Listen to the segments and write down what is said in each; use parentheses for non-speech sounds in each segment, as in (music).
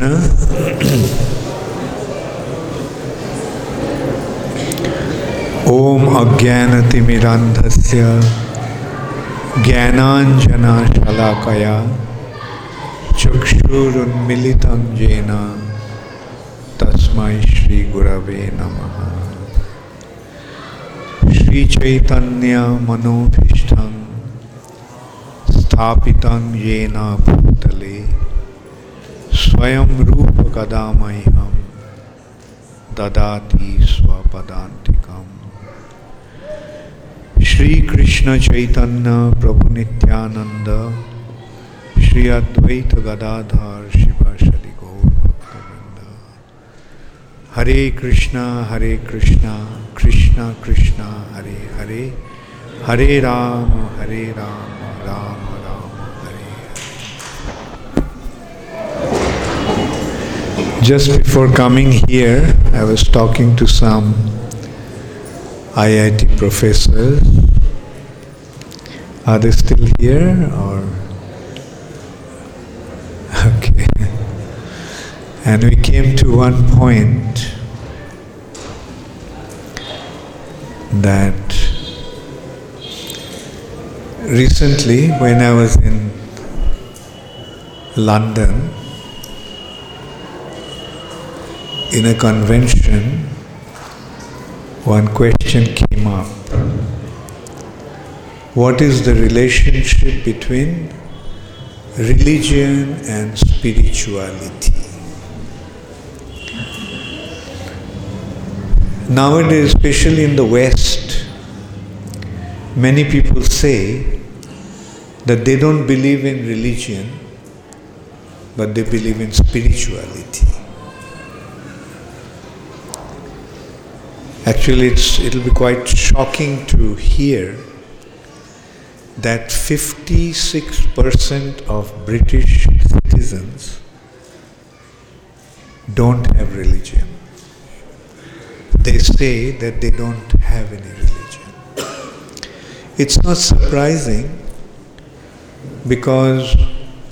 (coughs) Krishna. ॐ अज्ञानतिमिरान्धस्य ज्ञानाञ्जनशलाकया चक्षुरुन्मिलितं येन तस्मै श्रीगुरवे नमः श्रीचैतन्यमनोभीष्टं स्थापितं येन भूतले स्वयं रूपकदा मह्यं ददाति स्वपदान्तिकम्। श्री कृष्ण चैतन्य प्रभु नित्यानंद श्री अद्वैत गदाधर शिवाशरि गौर भक्तवृंद हरे कृष्णा हरे कृष्णा कृष्णा कृष्णा, हरे हरे। हरे राम हरे Ram Ram Just before coming here, I was talking to some IIT professors. Are they still here or? (laughs) Okay. And we came to one point that recently, when I was in London in a convention, one question came up. What is the relationship between religion and spirituality? Nowadays, especially in the West, many people say that they don't believe in religion, but they believe in spirituality. Actually, it's, it'll be quite shocking to hear that 56% of British citizens don't have religion. They say that they don't have any religion. It's not surprising because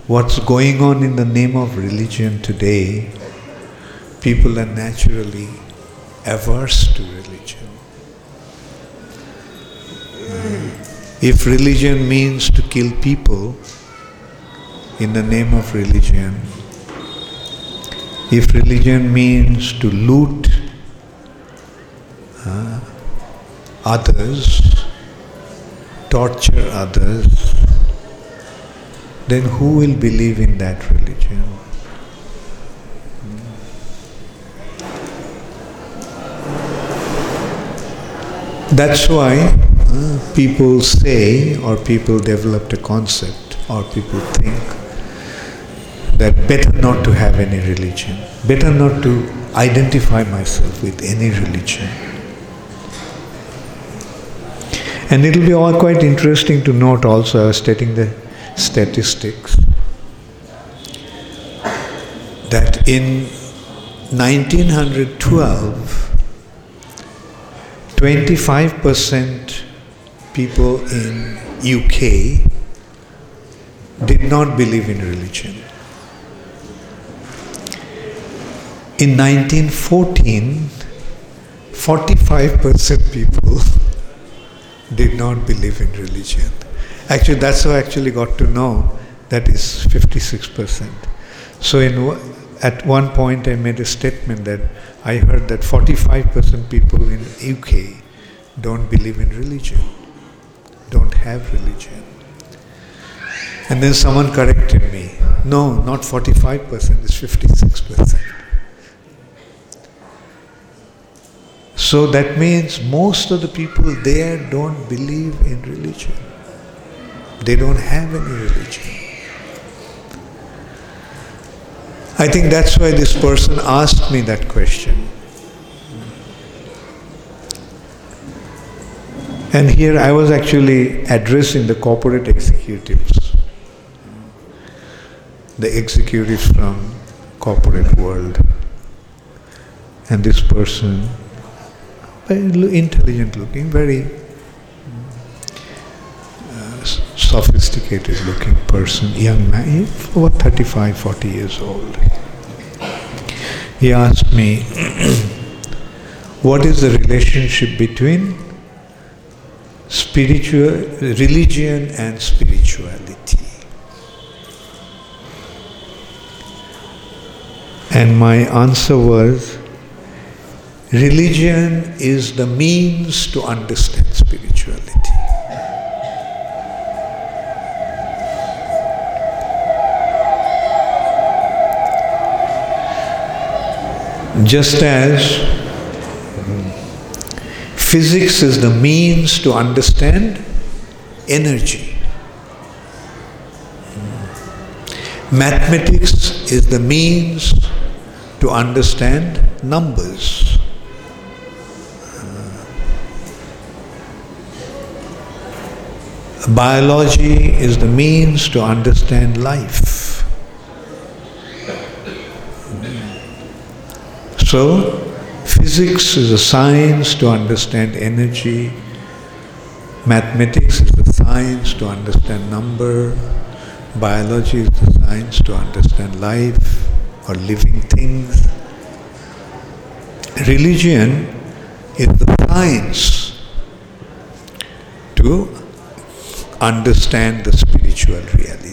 what's going on in the name of religion today, people are naturally averse to religion. If religion means to kill people in the name of religion, if religion means to loot uh, others, torture others, then who will believe in that religion? That's why uh, people say, or people developed a concept, or people think that better not to have any religion, better not to identify myself with any religion. And it'll be all quite interesting to note also, I was stating the statistics, that in 1912, 25% people in UK did not believe in religion. In 1914, 45% people (laughs) did not believe in religion. Actually, that's how I actually got to know that is 56%. So in at one point I made a statement that I heard that 45% people in UK don't believe in religion, don't have religion. And then someone corrected me. No, not 45%, it's 56%. So that means most of the people there don't believe in religion. They don't have any religion. I think that's why this person asked me that question. And here I was actually addressing the corporate executives, the executives from corporate world. And this person, very intelligent looking, very uh, sophisticated looking person, young man, over 35, 40 years old. he asked me, (clears throat) What is the relationship between spiritual religion and spirituality? And my answer was religion is the means to understand spirituality. Just as physics is the means to understand energy, mathematics is the means to understand numbers. Biology is the means to understand life. So, physics is a science to understand energy, mathematics is the science to understand number, biology is the science to understand life or living things. Religion is the science to understand the spiritual reality.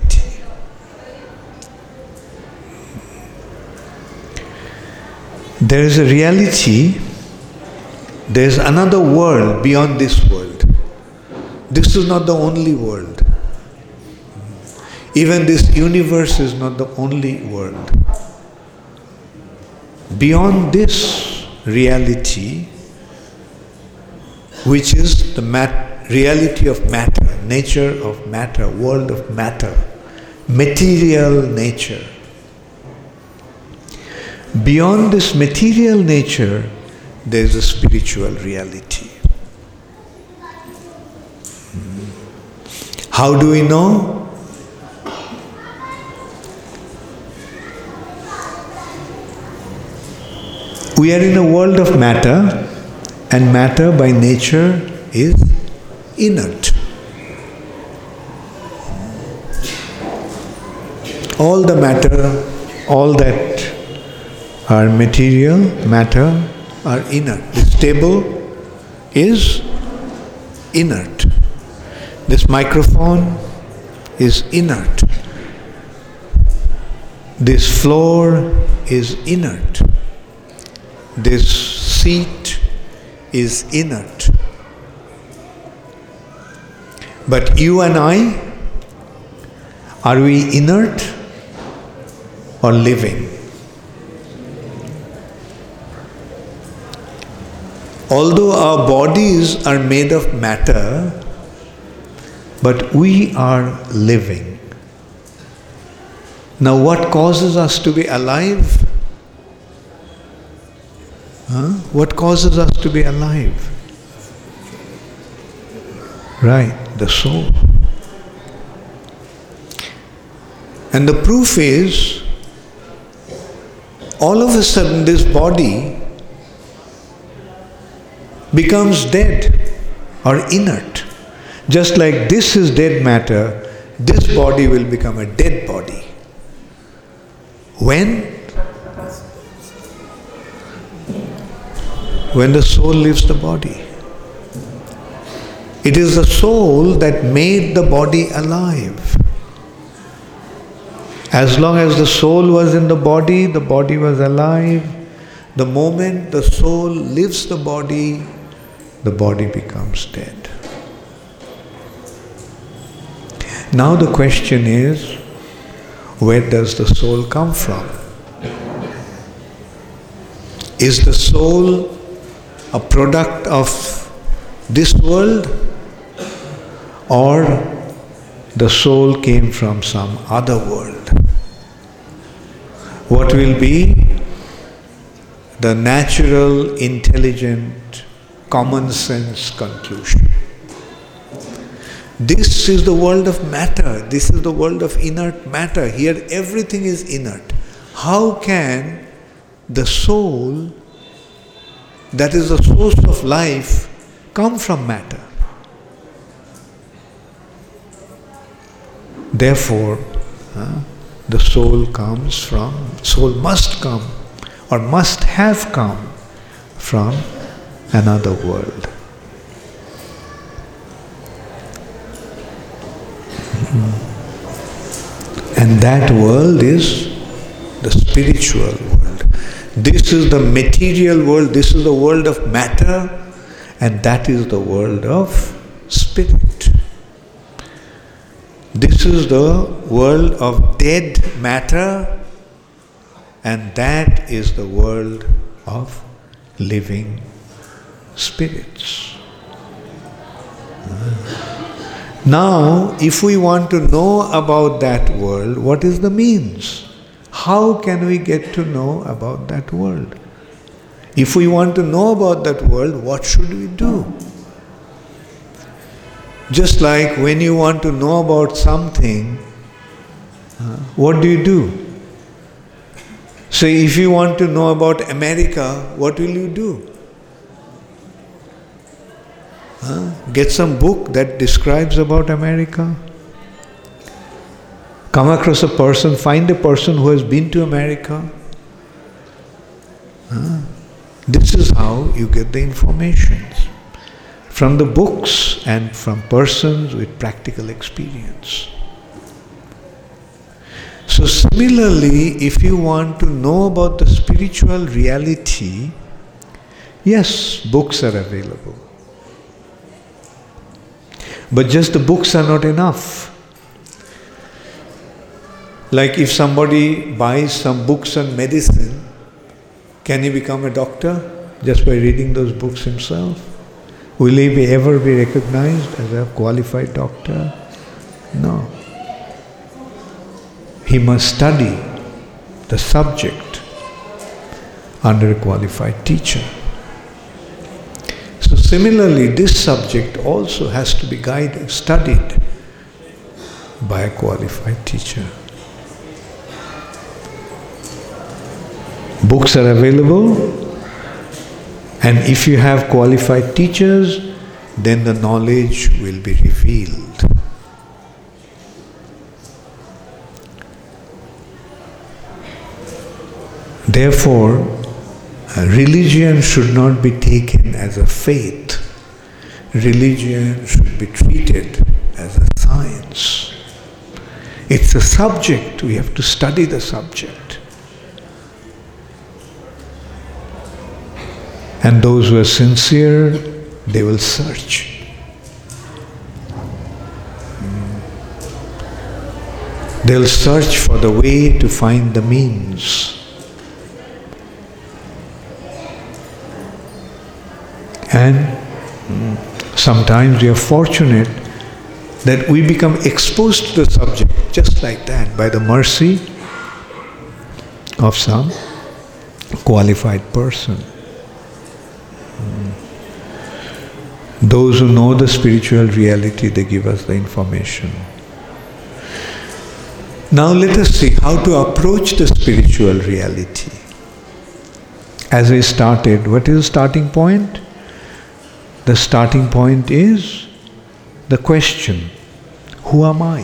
There is a reality, there is another world beyond this world. This is not the only world. Even this universe is not the only world. Beyond this reality, which is the mat- reality of matter, nature of matter, world of matter, material nature, Beyond this material nature, there is a spiritual reality. Hmm. How do we know? We are in a world of matter, and matter by nature is inert. All the matter, all that our material, matter are inert. This table is inert. This microphone is inert. This floor is inert. This seat is inert. But you and I, are we inert or living? Although our bodies are made of matter, but we are living. Now, what causes us to be alive? Huh? What causes us to be alive? Right, the soul. And the proof is, all of a sudden, this body becomes dead or inert. Just like this is dead matter, this body will become a dead body. When? When the soul leaves the body. It is the soul that made the body alive. As long as the soul was in the body, the body was alive. The moment the soul leaves the body, the body becomes dead. Now the question is where does the soul come from? Is the soul a product of this world or the soul came from some other world? What will be the natural, intelligent, common sense conclusion. This is the world of matter. This is the world of inert matter. Here everything is inert. How can the soul, that is the source of life, come from matter? Therefore, uh, the soul comes from, soul must come or must have come from another world. Hmm. And that world is the spiritual world. This is the material world, this is the world of matter, and that is the world of spirit. This is the world of dead matter, and that is the world of living spirits. Now, if we want to know about that world, what is the means? How can we get to know about that world? If we want to know about that world, what should we do? Just like when you want to know about something, uh, what do you do? So, if you want to know about America, what will you do? Huh? Get some book that describes about America. Come across a person, find a person who has been to America. Huh? This is how you get the information from the books and from persons with practical experience. So, similarly, if you want to know about the spiritual reality, yes, books are available. But just the books are not enough. Like if somebody buys some books on medicine, can he become a doctor just by reading those books himself? Will he ever be recognized as a qualified doctor? No. He must study the subject under a qualified teacher. Similarly, this subject also has to be guided, studied by a qualified teacher. Books are available, and if you have qualified teachers, then the knowledge will be revealed. Therefore, religion should not be taken as a faith. Religion should be treated as a science. It's a subject, we have to study the subject. And those who are sincere, they will search. They'll search for the way to find the means. And sometimes we are fortunate that we become exposed to the subject just like that by the mercy of some qualified person. Hmm. Those who know the spiritual reality, they give us the information. Now let us see how to approach the spiritual reality. As I started, what is the starting point? The starting point is the question Who am I?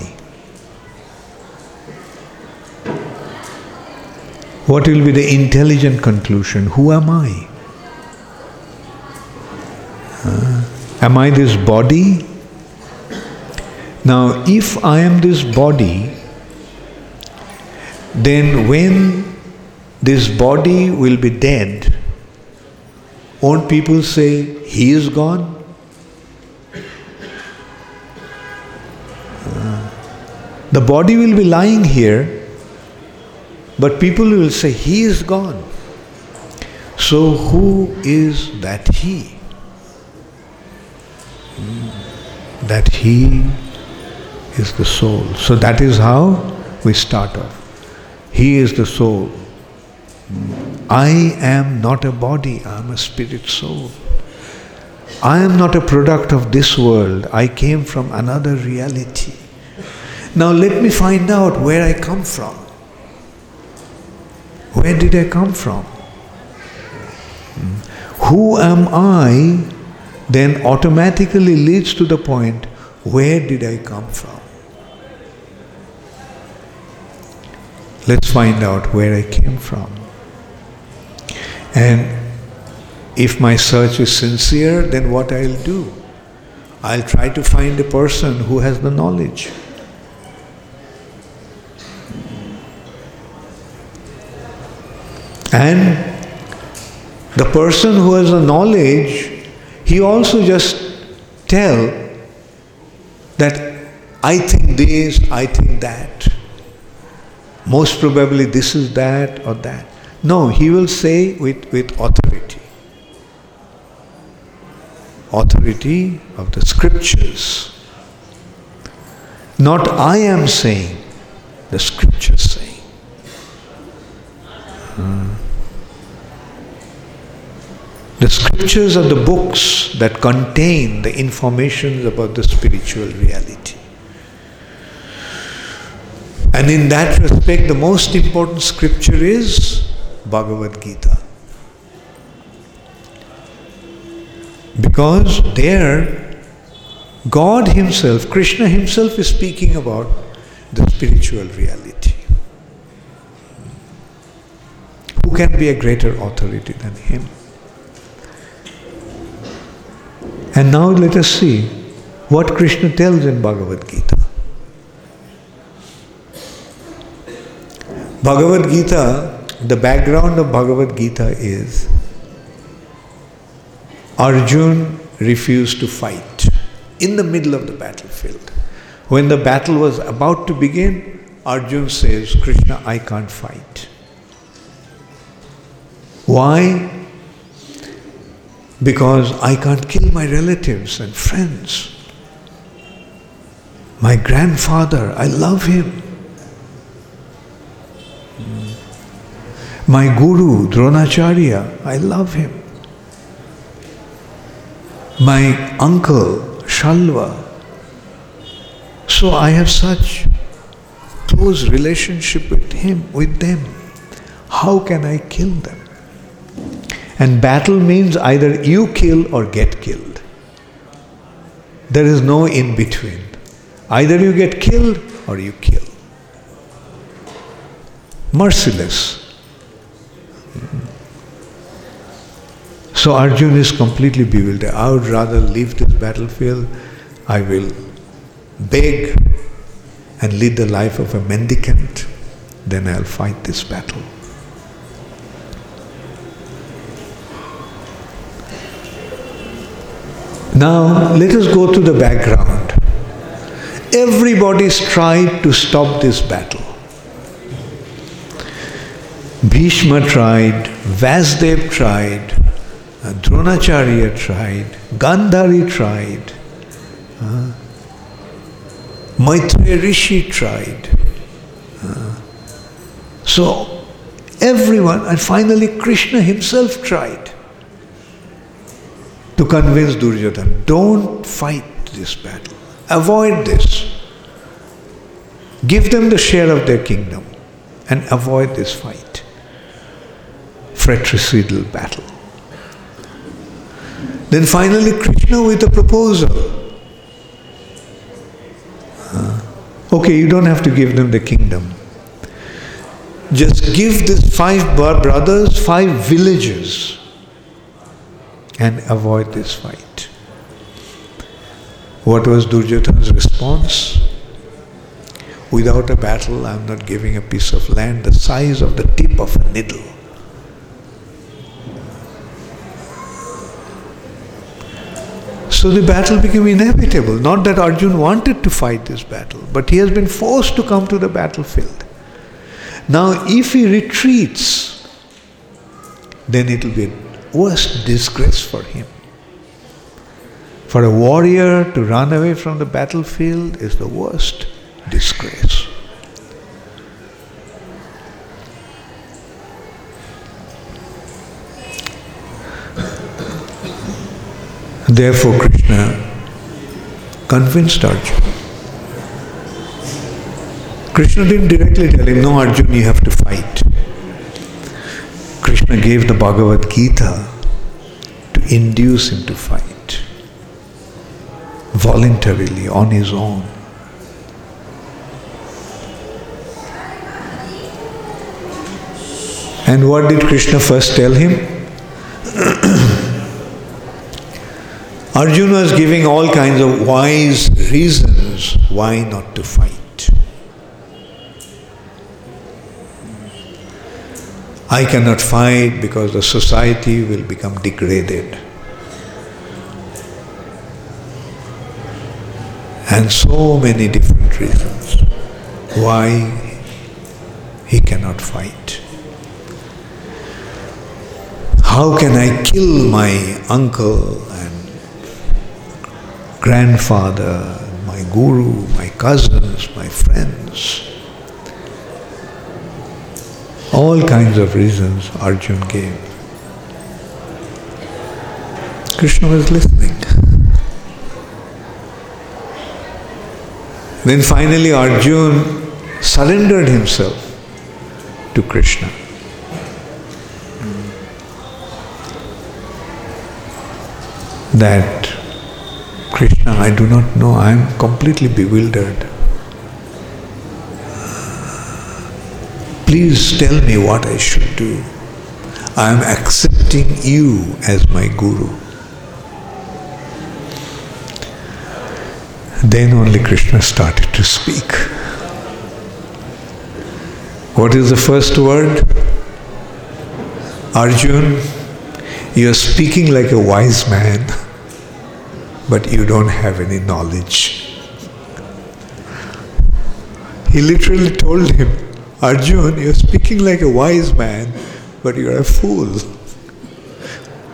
What will be the intelligent conclusion? Who am I? Uh, am I this body? Now, if I am this body, then when this body will be dead, won't people say, He is gone? The body will be lying here, but people will say, He is gone. So, who is that He? Hmm. That He is the soul. So, that is how we start off. He is the soul. I am not a body, I am a spirit soul. I am not a product of this world, I came from another reality. Now let me find out where I come from. Where did I come from? Hmm. Who am I then automatically leads to the point where did I come from? Let's find out where I came from. And if my search is sincere, then what I'll do? I'll try to find a person who has the knowledge. And the person who has the knowledge, he also just tell that I think this, I think that. Most probably this is that or that. No, he will say with, with authority. Authority of the scriptures. Not I am saying, the scriptures saying. Hmm. The scriptures are the books that contain the information about the spiritual reality. And in that respect, the most important scripture is Bhagavad Gita. Because there, God Himself, Krishna Himself is speaking about the spiritual reality. Who can be a greater authority than Him? And now let us see what Krishna tells in Bhagavad Gita. Bhagavad Gita, the background of Bhagavad Gita is Arjun refused to fight in the middle of the battlefield. When the battle was about to begin, Arjun says, Krishna, I can't fight. Why? because I can't kill my relatives and friends. My grandfather, I love him. My guru, Dronacharya, I love him. My uncle, Shalya. So I have such close relationship with him, with them. How can I kill them? And battle means either you kill or get killed. There is no in between. Either you get killed or you kill. Merciless. So Arjun is completely bewildered. I would rather leave this battlefield. I will beg and lead the life of a mendicant. Then I'll fight this battle. Now, let us go to the background. Everybody's tried to stop this battle. Bhishma tried, Vyasdev tried, Dronacharya tried, Gandhari tried, uh, Maitreya Rishi tried. Uh, so, everyone, and finally Krishna himself tried to convince Duryodhana, don't fight this battle. Avoid this. Give them the share of their kingdom and avoid this fight. Fratricidal battle. Then finally, Krishna with a proposal. Uh, okay, you don't have to give them the kingdom. Just give these five brothers five villages and avoid this fight. What was Duryodhana's response? Without a battle, I am not giving a piece of land the size of the tip of a needle. So the battle became inevitable. Not that Arjun wanted to fight this battle, but he has been forced to come to the battlefield. Now, if he retreats, then it will be worst disgrace for him. For a warrior to run away from the battlefield is the worst disgrace. Therefore, Krishna convinced Arjuna. Krishna didn't directly tell him, No, Arjuna, you have to fight. Krishna gave the Bhagavad Gita to induce him to fight voluntarily on his own. And what did Krishna first tell him? Arjuna was giving all kinds of wise reasons why not to fight. I cannot fight because the society will become degraded. And so many different reasons why he cannot fight. How can I kill my uncle grandfather, my guru, my cousins, my friends? All kinds of reasons Arjun gave. Krishna was listening. Then finally Arjun surrendered himself to Krishna. That Krishna, I do not know, I am completely bewildered. Please tell me what I should do. I am accepting you as my guru. Then only Krishna started to speak. What is the first word? Arjun, you are speaking like a wise man, (laughs) but you don't have any knowledge. He literally told him, Arjun, you're speaking like a wise man, but you're a fool.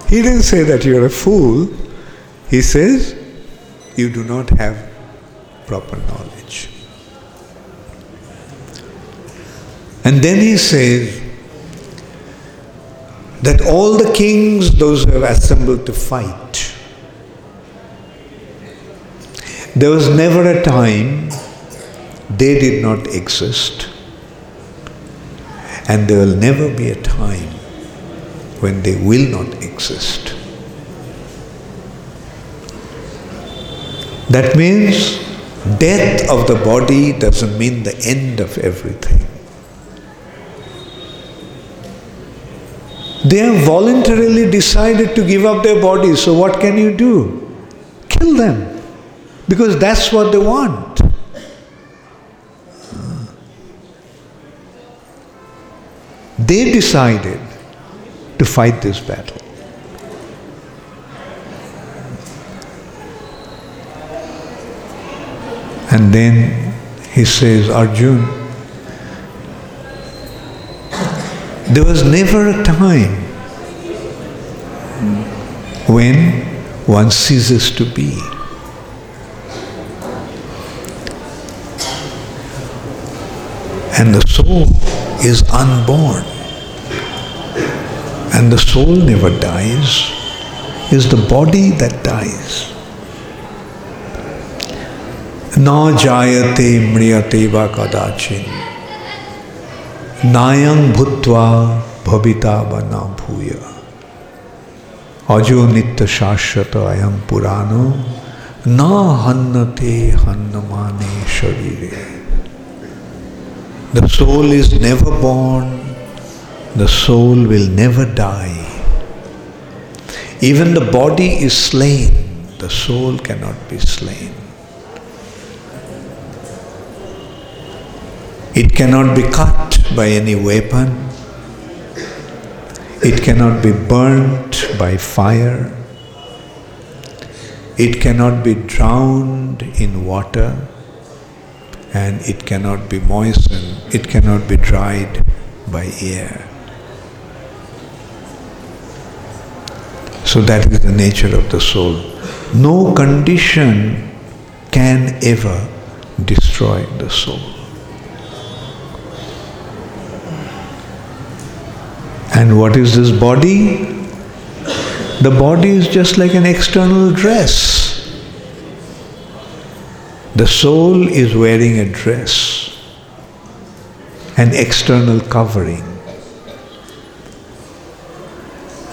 He didn't say that you're a fool. He says, you do not have proper knowledge. And then he says that all the kings, those who have assembled to fight, there was never a time they did not exist and there will never be a time when they will not exist. That means death of the body doesn't mean the end of everything. They have voluntarily decided to give up their bodies, so what can you do? Kill them. Because that's what they want. They decided to fight this battle. And then he says, Arjun, there was never a time when one ceases to be. And the soul is unborn. And the soul never dies, is the body that dies. Na jayate mriyate va kadachin. Nayang bhutva bhavita va na bhuya. Ajo nitya shashvata ayam purano na hannate hannamane sharire. The soul is never born, the soul will never die. Even the body is slain, the soul cannot be slain. It cannot be cut by any weapon. It cannot be burnt by fire. It cannot be drowned in water and it cannot be moistened, it cannot be dried by air. So that is the nature of the soul. No condition can ever destroy the soul. And what is this body? The body is just like an external dress. The soul is wearing a dress, an external covering.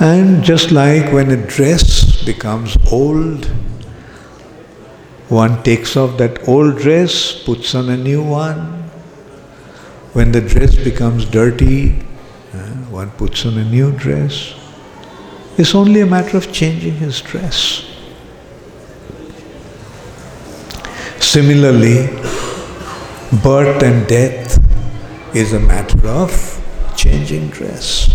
And just like when a dress becomes old, one takes off that old dress, puts on a new one. When the dress becomes dirty, uh, one puts on a new dress. It's only a matter of changing his dress. Similarly, birth and death is a matter of changing dress.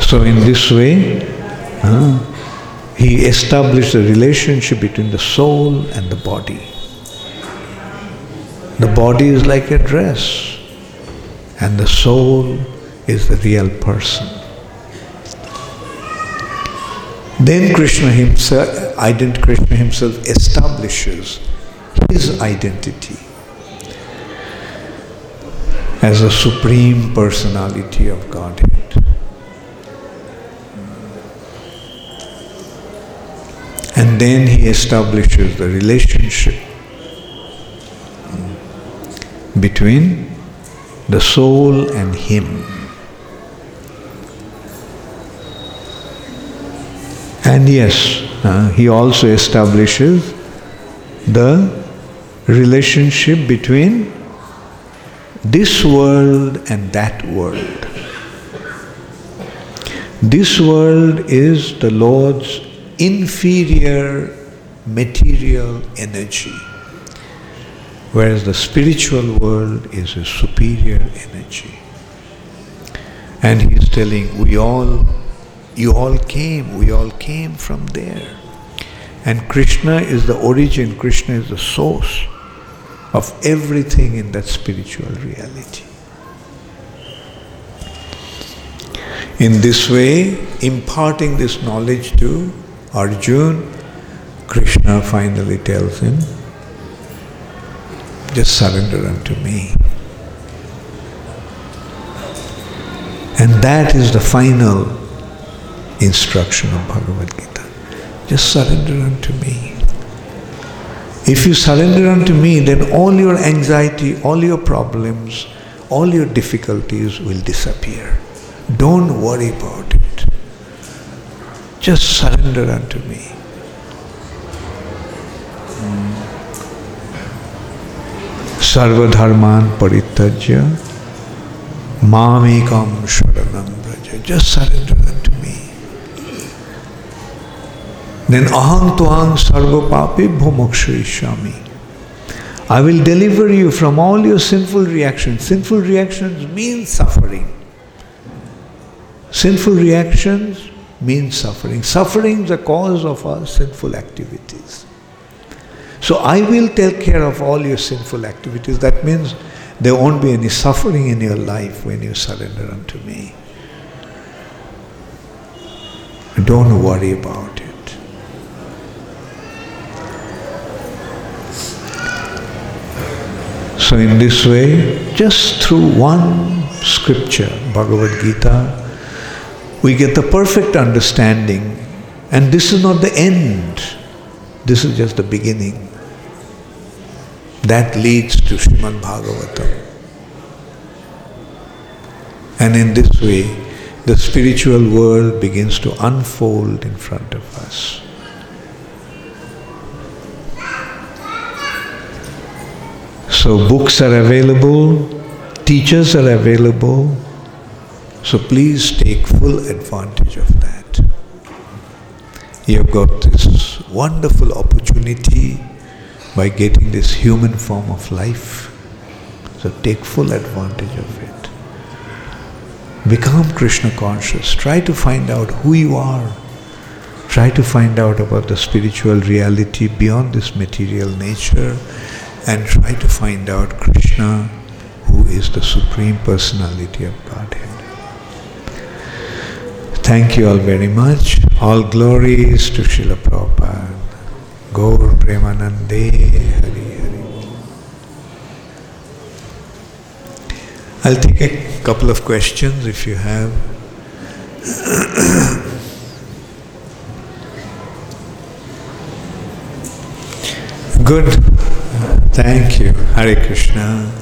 So, in this way, uh, he established a relationship between the soul and the body. The body is like a dress, and the soul is the real person. Then Krishna himself, ident- Krishna himself establishes his identity as a supreme personality of Godhead. And then he establishes the relationship between the soul and him. And yes, uh, he also establishes the relationship between this world and that world. This world is the Lord's inferior material energy, whereas the spiritual world is a superior energy. And he is telling, we all, you all came, we all came from there. And Krishna is the origin, Krishna is the source of everything in that spiritual reality. In this way, imparting this knowledge to Arjun, Krishna finally tells him, just surrender unto me. And that is the final instruction of Bhagavad Gita. Just surrender unto me. If you surrender unto me, then all your anxiety, all your problems, all your difficulties will disappear. Don't worry about it. Just surrender unto me. Sarvadharman paritajya mamekam sharanam. Just surrender unto me. Then aham tuang sarva papi bhumokshayishami. I will deliver you from all your sinful reactions. Sinful reactions mean suffering. Sinful reactions mean suffering. Suffering is the cause of our sinful activities. So I will take care of all your sinful activities. That means there won't be any suffering in your life when you surrender unto me. Don't worry about it. So, in this way, just through one scripture, Bhagavad Gita, we get the perfect understanding. And this is not the end, this is just the beginning. That leads to Srimad Bhagavatam. And in this way, the spiritual world begins to unfold in front of us. So, books are available, teachers are available. So, please take full advantage of that. You have got this wonderful opportunity by getting this human form of life. So, take full advantage of it. Become Krishna conscious. Try to find out who you are. Try to find out about the spiritual reality beyond this material nature and try to find out Krishna, who is the Supreme Personality of Godhead. Thank you all very much. All glories to Srila Prabhupada. Gaur Premanande Hari Hari. I'll take a couple of questions if you have. (coughs) Good. Thank you. Hare Krishna.